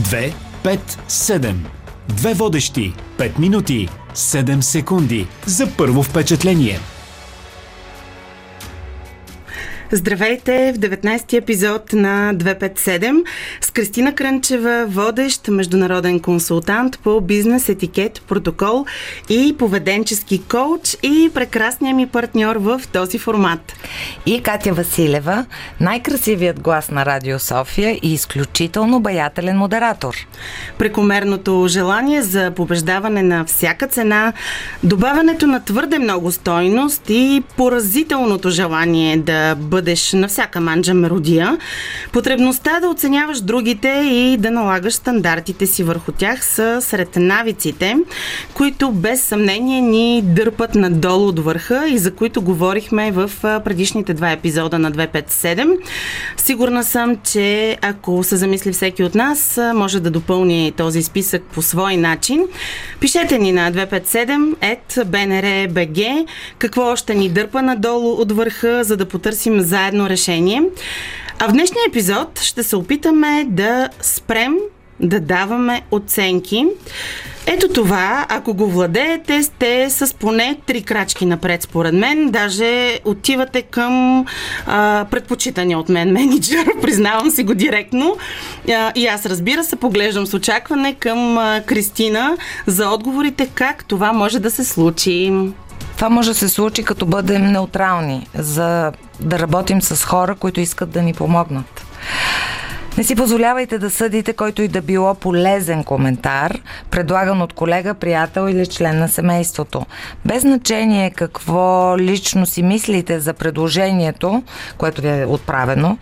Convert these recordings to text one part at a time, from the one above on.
2, 5, 7. Две водещи. 5 минути. 7 секунди. За първо впечатление. Здравейте в 19-ти епизод на 257 с Кристина Крънчева, водещ международен консултант по бизнес етикет, протокол и поведенчески коуч и прекрасният ми партньор в този формат. И Катя Василева, най-красивият глас на Радио София и изключително баятелен модератор. Прекомерното желание за побеждаване на всяка цена, добавянето на твърде много стойност и поразителното желание да бъде бъдеш на всяка манджа меродия, потребността да оценяваш другите и да налагаш стандартите си върху тях са сред навиците, които без съмнение ни дърпат надолу от върха и за които говорихме в предишните два епизода на 257. Сигурна съм, че ако се замисли всеки от нас, може да допълни този списък по свой начин. Пишете ни на 257 at BNR.BG какво още ни дърпа надолу от върха, за да потърсим заедно решение. А в днешния епизод ще се опитаме да спрем да даваме оценки. Ето това, ако го владеете, сте с поне три крачки напред, според мен. Даже отивате към а, предпочитания от мен менеджер, признавам си го директно. А, и аз, разбира се, поглеждам с очакване към а, Кристина за отговорите как това може да се случи. Това може да се случи като бъдем неутрални, за да работим с хора, които искат да ни помогнат. Не си позволявайте да съдите който и да било полезен коментар, предлаган от колега, приятел или член на семейството. Без значение какво лично си мислите за предложението, което ви е отправено,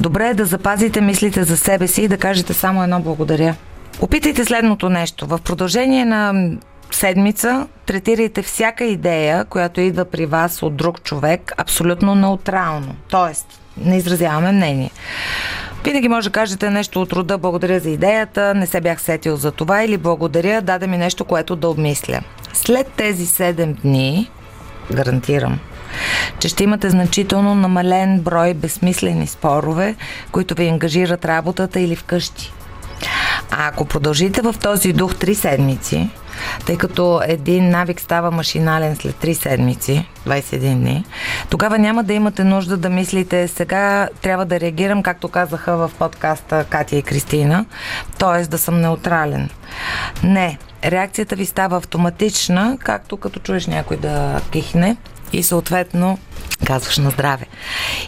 добре е да запазите мислите за себе си и да кажете само едно благодаря. Опитайте следното нещо. В продължение на седмица третирайте всяка идея, която идва при вас от друг човек, абсолютно неутрално. Тоест, не изразяваме мнение. Винаги може да кажете нещо от рода благодаря за идеята, не се бях сетил за това или благодаря, даде ми нещо, което да обмисля. След тези 7 дни, гарантирам, че ще имате значително намален брой безсмислени спорове, които ви ангажират работата или вкъщи. А ако продължите в този дух 3 седмици, тъй като един навик става машинален след 3 седмици, 21 дни, тогава няма да имате нужда да мислите сега трябва да реагирам, както казаха в подкаста Катя и Кристина, т.е. да съм неутрален. Не, реакцията ви става автоматична, както като чуеш някой да кихне и съответно казваш на здраве.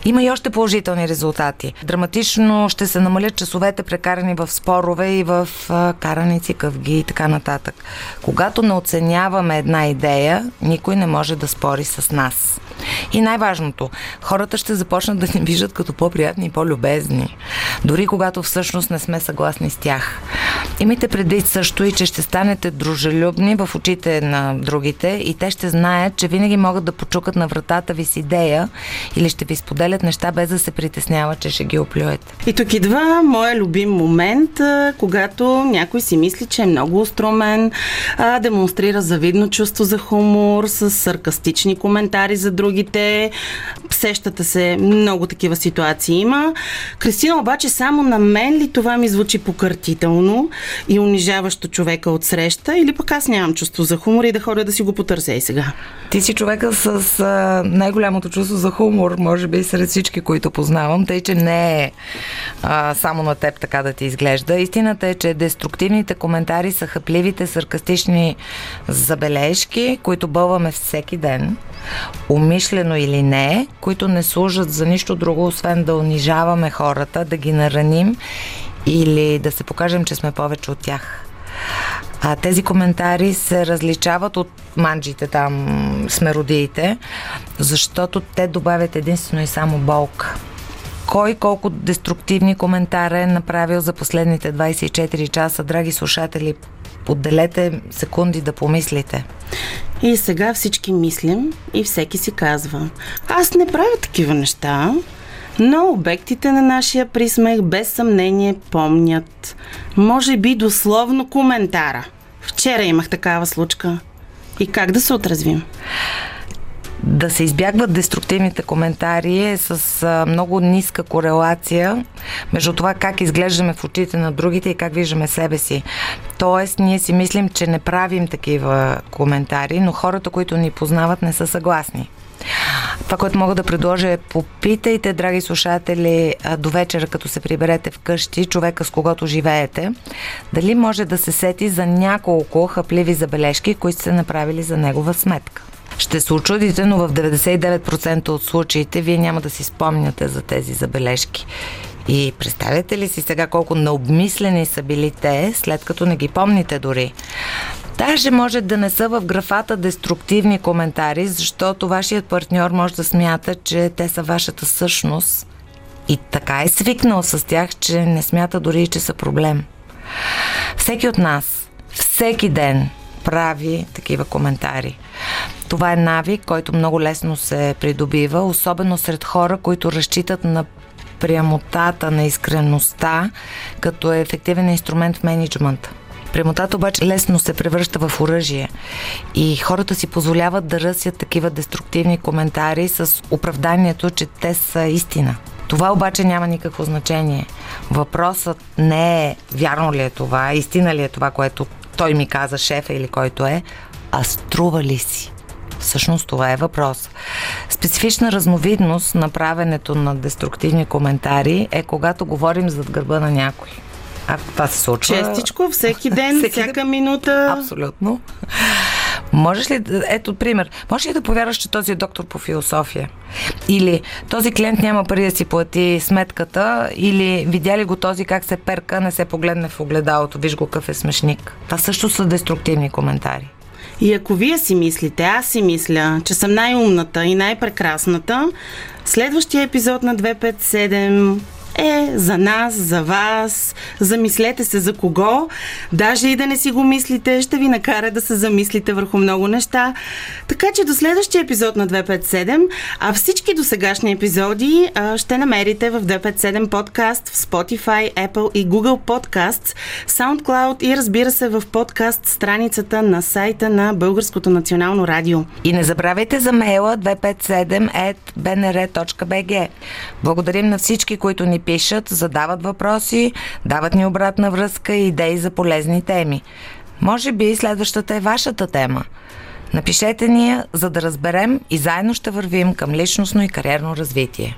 Има и още положителни резултати. Драматично ще се намалят часовете прекарани в спорове и в караници, къвги и така нататък. Когато не оценяваме една идея, никой не може да спори с нас. И най-важното, хората ще започнат да ни виждат като по-приятни и по-любезни, дори когато всъщност не сме съгласни с тях. Имайте предвид също и, че ще станете дружелюбни в очите на другите и те ще знаят, че винаги могат да почукат на вратата ви с идея или ще ви споделят неща без да се притеснява, че ще ги оплюете. И тук идва моя любим момент, когато някой си мисли, че е много устромен, демонстрира завидно чувство за хумор, с саркастични коментари за другите. Сещате се, много такива ситуации има. Кристина обаче само на мен ли това ми звучи покъртително и унижаващо човека от среща или пък аз нямам чувство за хумор и да ходя да си го потърся и сега? Ти си човека с а, най-голямото чувство за хумор, може би сред всички, които познавам, тъй че не е а, само на теб така да ти изглежда. Истината е, че деструктивните коментари са хъпливите, саркастични забележки, които бълваме всеки ден умишлено или не, които не служат за нищо друго, освен да унижаваме хората, да ги нараним или да се покажем, че сме повече от тях. А тези коментари се различават от манджите там, смеродиите, защото те добавят единствено и само болка. Кой колко деструктивни коментари е направил за последните 24 часа, драги слушатели, отделете секунди да помислите. И сега всички мислим и всеки си казва, аз не правя такива неща, но обектите на нашия присмех без съмнение помнят. Може би дословно коментара. Вчера имах такава случка. И как да се отразвим? да се избягват деструктивните коментари е с много ниска корелация между това как изглеждаме в очите на другите и как виждаме себе си. Тоест, ние си мислим, че не правим такива коментари, но хората, които ни познават, не са съгласни. Това, което мога да предложа е попитайте, драги слушатели, до вечера, като се приберете вкъщи, човека с когото живеете, дали може да се сети за няколко хапливи забележки, които сте направили за негова сметка. Ще се очудите, но в 99% от случаите вие няма да си спомняте за тези забележки. И представяте ли си сега колко необмислени са били те, след като не ги помните дори? Даже може да не са в графата деструктивни коментари, защото вашият партньор може да смята, че те са вашата същност и така е свикнал с тях, че не смята дори, че са проблем. Всеки от нас, всеки ден прави такива коментари. Това е навик, който много лесно се придобива, особено сред хора, които разчитат на прямотата, на искреността, като е ефективен инструмент в менеджмента. Прямотата обаче лесно се превръща в оръжие и хората си позволяват да ръсят такива деструктивни коментари с оправданието, че те са истина. Това обаче няма никакво значение. Въпросът не е вярно ли е това, истина ли е това, което той ми каза, шефа или който е, а струва ли си? Всъщност това е въпрос. Специфична разновидност на правенето на деструктивни коментари е когато говорим зад гърба на някой. А това се случва. Честичко, всеки ден, всеки всяка ден. минута. Абсолютно. Можеш ли, ето пример, можеш ли да повярваш, че този е доктор по философия? Или този клиент няма пари да си плати сметката, или видя ли го този как се перка, не се погледне в огледалото, виж го какъв е смешник. Това също са деструктивни коментари. И ако вие си мислите, аз си мисля, че съм най-умната и най-прекрасната, следващия епизод на 257 е за нас, за вас. Замислете се за кого. Даже и да не си го мислите, ще ви накара да се замислите върху много неща. Така че до следващия епизод на 257, а всички досегашни епизоди а, ще намерите в 257 подкаст в Spotify, Apple и Google Podcasts, SoundCloud и разбира се в подкаст страницата на сайта на Българското национално радио. И не забравяйте за мейла 257 Благодарим на всички, които ни пишат, задават въпроси, дават ни обратна връзка и идеи за полезни теми. Може би следващата е вашата тема. Напишете ни я, за да разберем и заедно ще вървим към личностно и кариерно развитие.